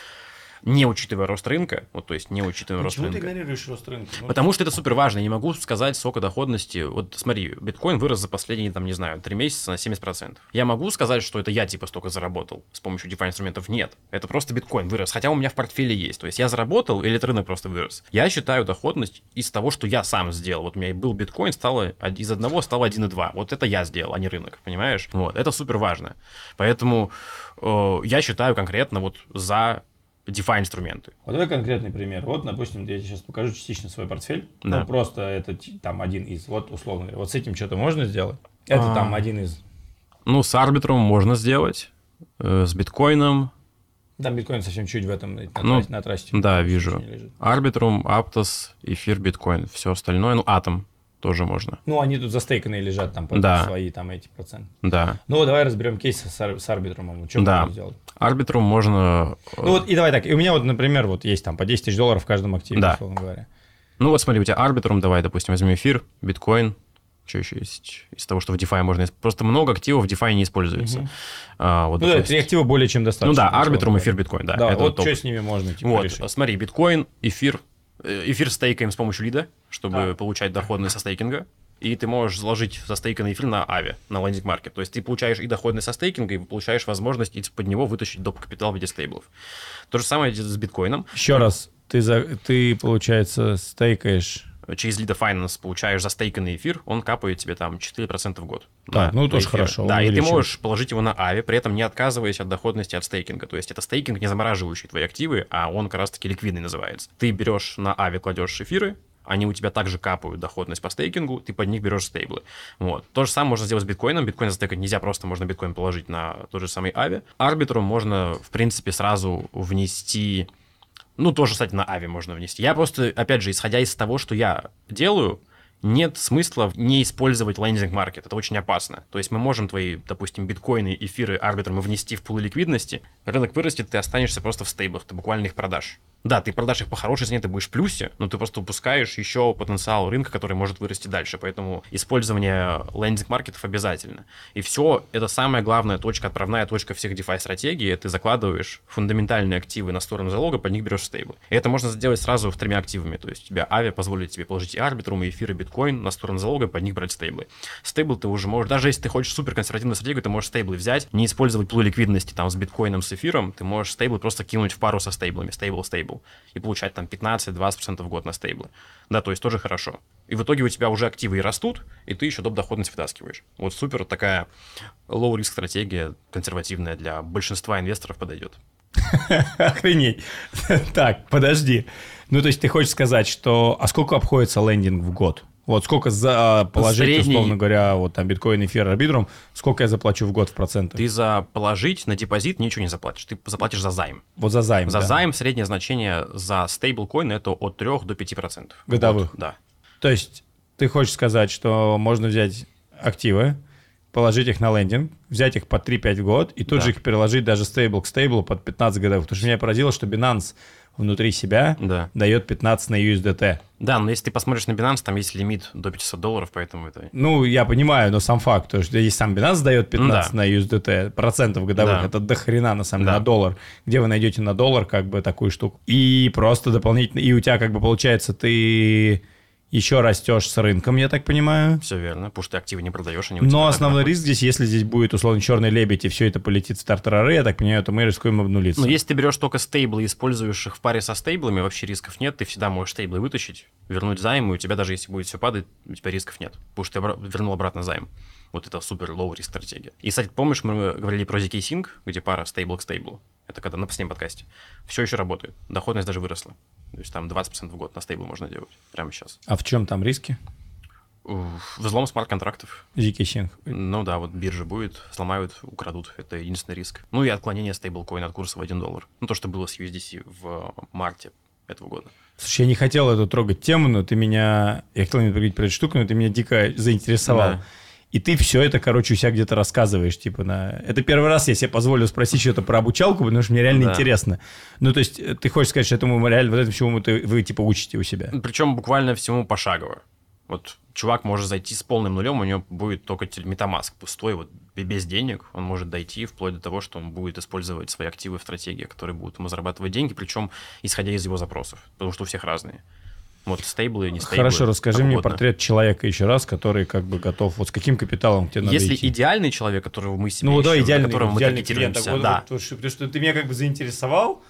не учитывая рост рынка, вот, то есть не учитывая рост рынка. игнорируешь рост рынка? Ну, Потому что это супер важно. Я не могу сказать сколько доходности. Вот смотри, биткоин вырос за последние, там, не знаю, 3 месяца на 70%. Я могу сказать, что это я типа столько заработал с помощью DeFi инструментов? Нет. Это просто биткоин вырос. Хотя у меня в портфеле есть. То есть я заработал или этот рынок просто вырос. Я считаю доходность из того, что я сам сделал. Вот у меня был биткоин, стало из одного стало 1,2. Вот это я сделал, а не рынок. Понимаешь? Вот. Это супер важно. Поэтому э, я считаю конкретно вот за DeFi инструменты. Вот давай конкретный пример. Вот, допустим, я тебе сейчас покажу частично свой портфель. Да. Ну, просто это там один из. Вот, условно говоря, вот с этим что-то можно сделать? Это А. там один из. Ну, с арбитром можно сделать. э, с биткоином Там биткоин совсем чуть в этом, на, Ну, трассе- на трассе. да, вижу. Арбитрум, Аптос, эфир, биткоин. Все остальное, ну, атом тоже можно. Ну, они тут застейканные лежат, там Да. свои там эти проценты. Да. Ну, давай разберем кейс с, ар- с арбитрумом. Что Да. можно сделать? Арбитрум можно... э, Ну, вот и давай так. И у меня вот, например, вот есть там по 10 тысяч долларов в каждом активе, Да. условно говоря. ну, вот смотри, у тебя арбитрум, давай, допустим, возьмем эфир, биткоин. Что еще есть? Из того, что в DeFi можно... Просто много активов в DeFi не используется. Мгм. А, вот, Ну, да, допустим, три актива более чем достаточно. ну да, арбитрум, эфир, биткоин, да. Да, это вот топ. что с ними можно, типа, Вот, решить? смотри, биткоин, эфир, эфир стейкаем с помощью лида, чтобы Да. получать доходность со стейкинга. И ты можешь заложить застейканный эфир на Ави, на лендинг маркет. То есть ты получаешь и доходность со стейкинга, и получаешь возможность из-под него вытащить доп. капитал в виде стейблов. То же самое с биткоином. Еще раз, ты, за, ты, получается, стейкаешь... Через Lida Finance получаешь застейканный эфир, он капает тебе там 4% в год. На ну, тоже эфиры. хорошо, Да, и ты можешь положить его на Ави, при этом не отказываясь от доходности от стейкинга. То есть это стейкинг, не замораживающий твои активы, а он как раз-таки ликвидный называется. Ты берешь на Ави, кладешь эфиры, они у тебя также капают доходность по стейкингу, ты под них берешь стейблы. Вот. То же самое можно сделать с биткоином. Биткоин застейкать нельзя, просто можно биткоин положить на тот же самый Ави. Арбитру можно, в принципе, сразу внести ну, тоже, кстати, на Ави можно внести. Я просто, опять же, исходя из того, что я делаю, нет смысла не использовать лендинг-маркет. Это очень опасно. То есть мы можем твои, допустим, биткоины, эфиры, арбитры мы внести в пулы ликвидности. Рынок вырастет, ты останешься просто в стейблах, ты буквально их продашь. Да, ты продашь их по хорошей цене, ты будешь в плюсе, но ты просто упускаешь еще потенциал рынка, который может вырасти дальше. Поэтому использование лендинг-маркетов обязательно. И все, это самая главная точка, отправная точка всех DeFi стратегий. Ты закладываешь фундаментальные активы на сторону залога, под них берешь стейблы. И это можно сделать сразу в тремя активами. То есть у тебя Ави позволит тебе положить и арбитрум, и эфир, и биткоин на сторону залога, под них брать стейблы. Стейбл ты уже можешь, даже если ты хочешь супер консервативную стратегию, ты можешь стейблы взять, не использовать плу ликвидности там с биткоином, с эфиром, ты можешь стейблы просто кинуть в пару со стейблами, стейбл, стейбл, и получать там 15-20% в год на стейблы. Да, то есть тоже хорошо. И в итоге у тебя уже активы и растут, и ты еще доп. доходность вытаскиваешь. Вот супер такая low-risk стратегия, консервативная для большинства инвесторов подойдет. *laughs* Охренеть. *laughs* Так, подожди. Ну, то есть ты хочешь сказать, что... А сколько обходится лендинг в год? Вот сколько за положить, Средний... условно говоря, вот там биткоин, эфир, арбитрум, сколько я заплачу в год в процентах? Ты за положить на депозит ничего не заплатишь, ты заплатишь за займ. Вот за займ, За да. займ среднее значение за стейблкоин это от 3 до 5%. Годовых? Год, да. То есть ты хочешь сказать, что можно взять активы, положить их на лендинг, взять их по 3-5 в год и тут да. же их переложить даже стейбл к стейблу под 15 годовых. Потому что меня поразило, что Binance внутри себя да. дает 15 на USDT. Да, но если ты посмотришь на Binance, там есть лимит до 500 долларов, поэтому это... Ну, я понимаю, но сам факт, то, что если сам Binance дает 15 да. на USDT процентов годовых, да. это до хрена на самом деле, да. на доллар. Где вы найдете на доллар как бы такую штуку? И просто дополнительно, и у тебя как бы получается ты еще растешь с рынком, я так понимаю. Все верно, потому что ты активы не продаешь, они Но основной риск здесь, если здесь будет условно черный лебедь и все это полетит в стартер я так понимаю, то мы рискуем обнулиться. Но если ты берешь только стейблы и используешь их в паре со стейблами, вообще рисков нет, ты всегда можешь стейблы вытащить, вернуть займ, и у тебя даже если будет все падать, у тебя рисков нет, потому что ты вернул обратно займ. Вот это супер low риск стратегия. И, кстати, помнишь, мы говорили про ZK Sync, где пара стейбл к стейблу? Это когда на последнем подкасте. Все еще работает. Доходность даже выросла. То есть там 20% в год на стейбл можно делать прямо сейчас. А в чем там риски? Взлом смарт-контрактов. ZK Ну да, вот биржа будет, сломают, украдут. Это единственный риск. Ну и отклонение стейблкоина от курса в 1 доллар. Ну то, что было с USDC в марте этого года. Слушай, я не хотел эту трогать тему, но ты меня... Я хотел не поговорить про эту штуку, но ты меня дико заинтересовал. Да. И ты все это, короче, у себя где-то рассказываешь, типа, на... Это первый раз я себе позволю спросить что-то про обучалку, потому что мне реально да. интересно. Ну, то есть, э, ты хочешь сказать, что этому реально, вот это всему вы, вы, типа, учите у себя? Причем буквально всему пошагово. Вот чувак может зайти с полным нулем, у него будет только метамаск пустой, вот без денег, он может дойти вплоть до того, что он будет использовать свои активы в стратегии, которые будут ему зарабатывать деньги, причем исходя из его запросов, потому что у всех разные. Вот стейблы, не стейблы. Хорошо, расскажи мне портрет человека еще раз, который как бы готов. Вот с каким капиталом тебе надо Если идти? идеальный человек, которого мы себе ну, ищем, да, идеальный, которого идеальный мы клиент, вот, да. Вот, потому что ты меня как бы заинтересовал,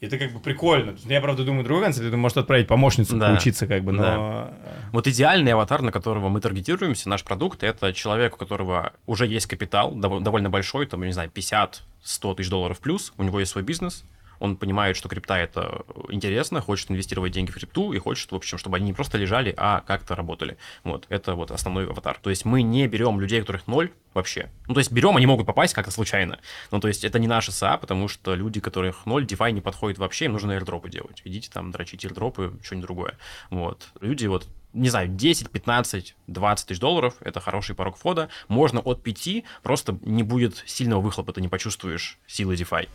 и это как бы прикольно. Я, правда, думаю, другой концепт, ты можешь отправить помощницу да. поучиться, как бы, но... Да. Вот идеальный аватар, на которого мы таргетируемся, наш продукт, это человек, у которого уже есть капитал, довольно большой, там, не знаю, 50-100 тысяч долларов плюс, у него есть свой бизнес, он понимает, что крипта это интересно, хочет инвестировать деньги в крипту и хочет, в общем, чтобы они не просто лежали, а как-то работали. Вот, это вот основной аватар. То есть мы не берем людей, которых ноль вообще. Ну, то есть берем, они могут попасть как-то случайно. Ну, то есть это не наша СА, потому что люди, которых ноль, DeFi не подходит вообще, им нужно airdropы делать. Идите там дрочить airdropы, что-нибудь другое. Вот. Люди вот не знаю, 10, 15, 20 тысяч долларов – это хороший порог входа. Можно от 5, просто не будет сильного выхлопа, ты не почувствуешь силы DeFi.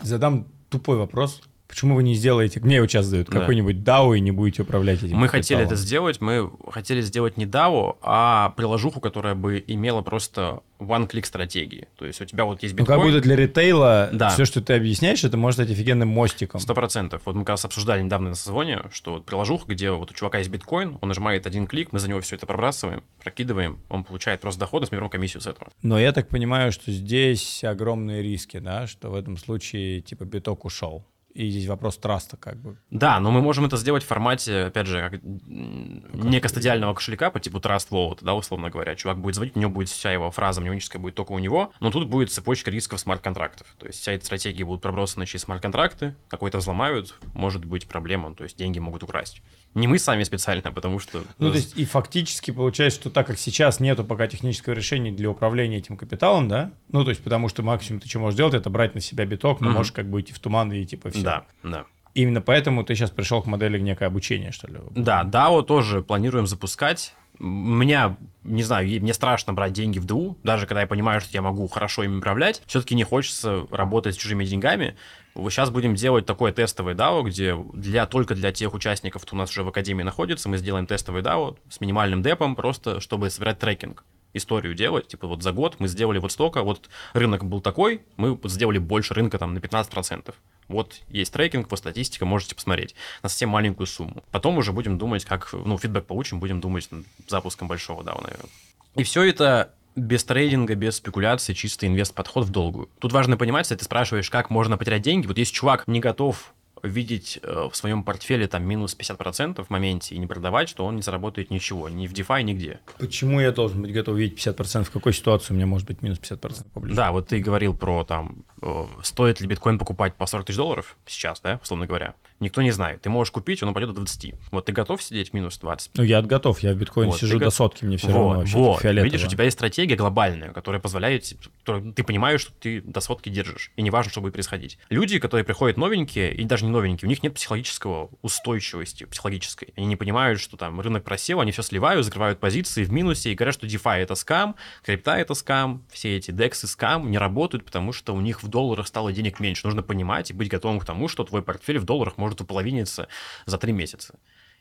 Задам тупой вопрос. Почему вы не сделаете, мне его сейчас задают, да. какой-нибудь DAO и не будете управлять этим Мы капиталом? хотели это сделать, мы хотели сделать не DAO, а приложуху, которая бы имела просто one-click стратегии. То есть у тебя вот есть биткоин. Ну, как будто для ритейла да. все, что ты объясняешь, это может стать офигенным мостиком. Сто процентов. Вот мы как раз обсуждали недавно на созвоне, что вот приложуха, где вот у чувака есть биткоин, он нажимает один клик, мы за него все это пробрасываем, прокидываем, он получает просто доходность, мы берем комиссию с этого. Но я так понимаю, что здесь огромные риски, да, что в этом случае типа биток ушел и здесь вопрос траста как бы. Да, но мы можем это сделать в формате, опять же, как не кастодиального кошелька по типу Trust Wallet, да, условно говоря. Чувак будет звонить, у него будет вся его фраза мнемоническая будет только у него, но тут будет цепочка рисков смарт-контрактов. То есть вся эта стратегия будут пробросаны через смарт-контракты, какой-то взломают, может быть проблема, то есть деньги могут украсть. Не мы сами специально, потому что... Ну, то есть и фактически получается, что так как сейчас нету пока технического решения для управления этим капиталом, да? Ну, то есть потому что максимум ты что можешь делать, это брать на себя биток, но mm-hmm. можешь как бы идти в туман и типа все. Да, да. Именно поэтому ты сейчас пришел к модели некое обучение, что ли? Да, DAO тоже планируем запускать. Меня, не знаю, мне страшно брать деньги в ДУ, даже когда я понимаю, что я могу хорошо им управлять, все-таки не хочется работать с чужими деньгами. Сейчас будем делать такое тестовое DAO, где для, только для тех участников, кто у нас уже в Академии находится, мы сделаем тестовый DAO с минимальным депом, просто чтобы собирать трекинг историю делать, типа вот за год мы сделали вот столько, вот рынок был такой, мы сделали больше рынка там на 15%. Вот есть трекинг, вот статистика, можете посмотреть на совсем маленькую сумму. Потом уже будем думать, как, ну, фидбэк получим, будем думать над запуском большого DAO, наверное. И все это без трейдинга, без спекуляции, чисто инвест-подход в долгую. Тут важно понимать, если ты спрашиваешь, как можно потерять деньги, вот если чувак не готов видеть э, в своем портфеле там минус 50% в моменте и не продавать, что он не заработает ничего, ни в DeFi, нигде. Почему я должен быть готов видеть 50%? В какой ситуации у меня может быть минус 50% поближе? Да, вот ты говорил про там, э, стоит ли биткоин покупать по 40 тысяч долларов сейчас, да, условно говоря. Никто не знает. Ты можешь купить, он упадет до 20. Вот ты готов сидеть в минус 20? Ну, я готов, я в биткоине вот, сижу до сотки, мне все вот, равно вообще вот. Видишь, у тебя есть стратегия глобальная, которая позволяет, ты понимаешь, что ты до сотки держишь, и не важно, что будет происходить. Люди, которые приходят новенькие, и даже не новенькие, у них нет психологического устойчивости, психологической. Они не понимают, что там рынок просел, они все сливают, закрывают позиции в минусе и говорят, что DeFi это скам, крипта это скам, все эти DEX скам не работают, потому что у них в долларах стало денег меньше. Нужно понимать и быть готовым к тому, что твой портфель в долларах может уполовиниться за три месяца.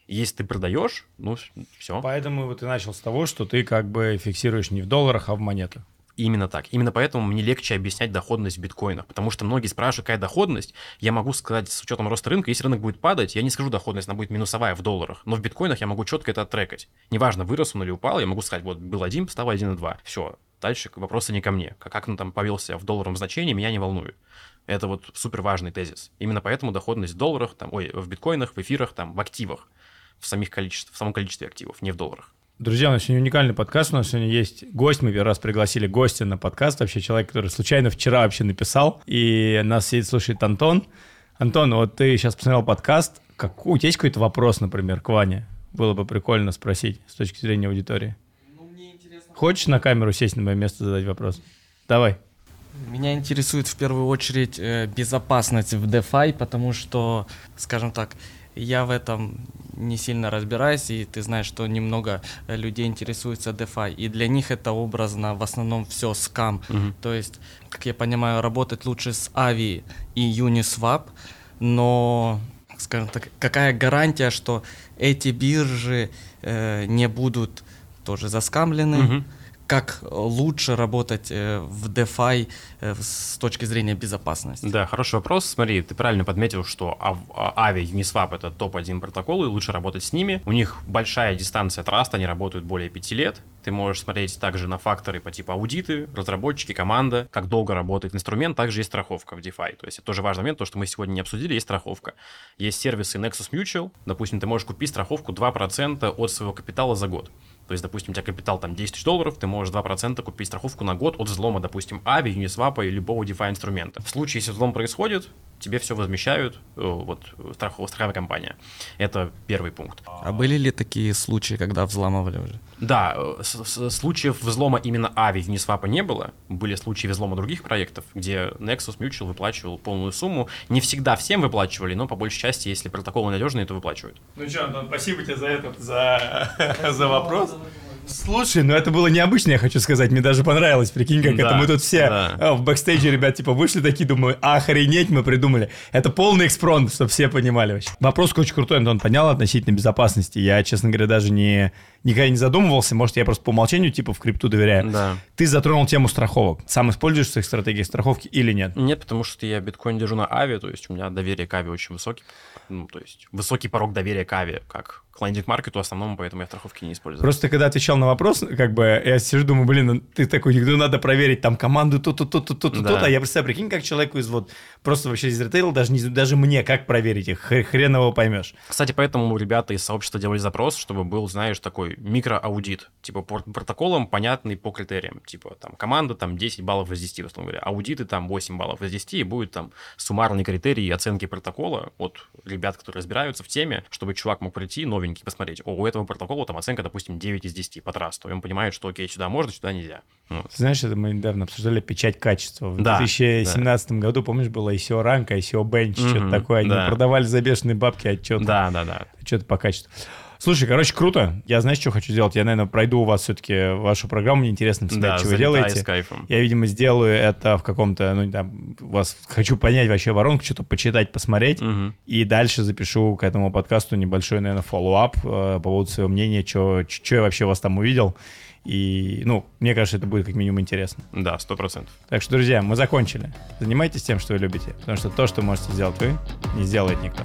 Если ты продаешь, ну все. Поэтому вот ты начал с того, что ты как бы фиксируешь не в долларах, а в монетах. Именно так. Именно поэтому мне легче объяснять доходность в биткоинах, потому что многие спрашивают, какая доходность. Я могу сказать с учетом роста рынка, если рынок будет падать, я не скажу доходность, она будет минусовая в долларах, но в биткоинах я могу четко это оттрекать. Неважно, вырос он или упал, я могу сказать, вот был один, стал 1,2. Все, дальше вопросы не ко мне. Как он там повелся в долларовом значении, меня не волнует. Это вот супер важный тезис. Именно поэтому доходность в долларах, там, ой, в биткоинах, в эфирах, там, в активах, в, самих количествах, в самом количестве активов, не в долларах. Друзья, у нас сегодня уникальный подкаст. У нас сегодня есть гость. Мы первый раз пригласили гостя на подкаст. Вообще человек, который случайно вчера вообще написал. И нас сидит, слушает Антон. Антон, вот ты сейчас посмотрел подкаст. Как, у тебя есть какой-то вопрос, например, к Ване? Было бы прикольно спросить с точки зрения аудитории. Ну, мне интересно. Хочешь на камеру сесть на мое место задать вопрос? Давай. Меня интересует в первую очередь э, безопасность в DeFi, потому что, скажем так, я в этом не сильно разбираюсь, и ты знаешь, что немного э, людей интересуются DeFi, и для них это образно в основном все скам. Uh-huh. То есть, как я понимаю, работать лучше с Avi и Uniswap, но, скажем так, какая гарантия, что эти биржи э, не будут тоже заскамлены? Uh-huh как лучше работать э, в DeFi э, с точки зрения безопасности? Да, хороший вопрос. Смотри, ты правильно подметил, что Avi, Uniswap — это топ-1 протокол, и лучше работать с ними. У них большая дистанция траста, они работают более 5 лет. Ты можешь смотреть также на факторы по типу аудиты, разработчики, команда, как долго работает инструмент. Также есть страховка в DeFi. То есть это тоже важный момент, то, что мы сегодня не обсудили, есть страховка. Есть сервисы Nexus Mutual. Допустим, ты можешь купить страховку 2% от своего капитала за год. То есть, допустим, у тебя капитал там 10 тысяч долларов, ты можешь 2% купить страховку на год от взлома, допустим, Ави, Uniswap и любого DeFi инструмента. В случае, если взлом происходит, тебе все возмещают э, вот страховая, страховая компания. Это первый пункт. А были ли такие случаи, когда взламывали уже? Да, э, случаев взлома именно Ави в Uniswap не было. Были случаи взлома других проектов, где Nexus Mutual выплачивал полную сумму. Не всегда всем выплачивали, но по большей части, если протоколы надежные, то выплачивают. Ну что, Антон, спасибо тебе за этот, за, *laughs* за вопрос. Слушай, ну это было необычно, я хочу сказать. Мне даже понравилось. Прикинь, как да, это. Мы тут все да. А, в бэкстейдже, ребят, типа вышли такие, думаю, охренеть мы придумали. Это полный экспромт, чтобы все понимали вообще. Вопрос очень крутой, Антон, понял относительно безопасности. Я, честно говоря, даже не никогда не задумывался. Может, я просто по умолчанию типа в крипту доверяю. Да. Ты затронул тему страховок. Сам используешь в своих стратегиях страховки или нет? Нет, потому что я биткоин держу на Aave, то есть у меня доверие к Aave очень высокий. Ну, то есть высокий порог доверия к Ави, как к лендинг-маркету основному, поэтому я страховки не использую. Просто когда отвечал на вопрос, как бы я сижу, думаю, блин, ну, ты такой, ну надо проверить там команду тут-тут, тут-тут, тут-тут, да. а я представляю, прикинь, как человеку из вот просто вообще из ритейла, даже, не, даже мне, как проверить их, хрен его поймешь. Кстати, поэтому ребята из сообщества делали запрос, чтобы был, знаешь, такой микроаудит, типа по протоколам понятный по критериям, типа там команда там 10 баллов из 10, условно говоря, аудиты там 8 баллов из 10, и будет там суммарный критерий оценки протокола от ребят, которые разбираются в теме, чтобы чувак мог прийти, новенький, новенький, посмотреть, о, у этого протокола там оценка, допустим, 9 из 10 по трасту, и он понимает, что, окей, сюда можно, сюда нельзя. Вот. Знаешь, это мы недавно обсуждали печать качества. В да, 2017 да. году, помнишь, было ICO Rank, ICO Bench, mm-hmm, что-то такое. Они да. продавали за бешеные бабки отчеты. Да, да, да. Отчеты по качеству. Слушай, короче, круто. Я, знаешь, что хочу сделать? Я, наверное, пройду у вас все-таки вашу программу. Мне интересно посмотреть, да, что вы делаете. с кайфом. Я, видимо, сделаю это в каком-то, ну, там, вас хочу понять вообще воронку, что-то почитать, посмотреть. Угу. И дальше запишу к этому подкасту небольшой, наверное, follow-up э, по поводу своего мнения, что я вообще вас там увидел. И, ну, мне кажется, это будет как минимум интересно. Да, сто процентов. Так что, друзья, мы закончили. Занимайтесь тем, что вы любите, потому что то, что можете сделать вы, не сделает никто.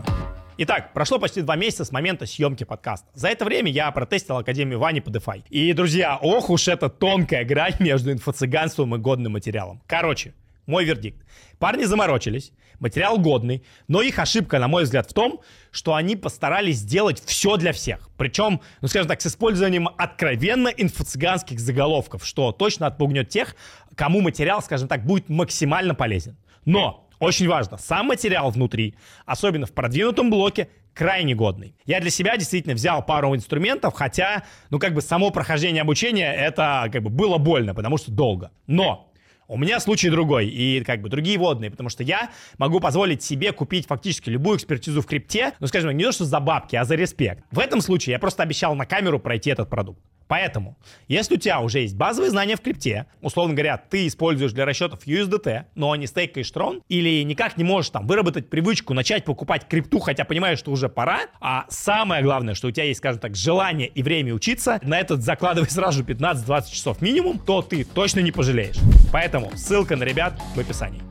Итак, прошло почти два месяца с момента съемки подкаста. За это время я протестил Академию Вани по DeFi. И, друзья, ох уж это тонкая грань *laughs* между инфо-цыганством и годным материалом. Короче, мой вердикт. Парни заморочились, материал годный, но их ошибка, на мой взгляд, в том, что они постарались сделать все для всех. Причем, ну скажем так, с использованием откровенно инфо-цыганских заголовков, что точно отпугнет тех, кому материал, скажем так, будет максимально полезен. Но очень важно, сам материал внутри, особенно в продвинутом блоке, крайне годный. Я для себя действительно взял пару инструментов, хотя, ну, как бы само прохождение обучения, это как бы было больно, потому что долго. Но у меня случай другой и как бы другие водные, потому что я могу позволить себе купить фактически любую экспертизу в крипте, ну, скажем, не то, что за бабки, а за респект. В этом случае я просто обещал на камеру пройти этот продукт. Поэтому, если у тебя уже есть базовые знания в крипте, условно говоря, ты используешь для расчетов USDT, но не стейкаешь трон, или никак не можешь там выработать привычку начать покупать крипту, хотя понимаешь, что уже пора, а самое главное, что у тебя есть, скажем так, желание и время учиться, на этот закладывай сразу же 15-20 часов минимум, то ты точно не пожалеешь. Поэтому кому. Ссылка на ребят в описании.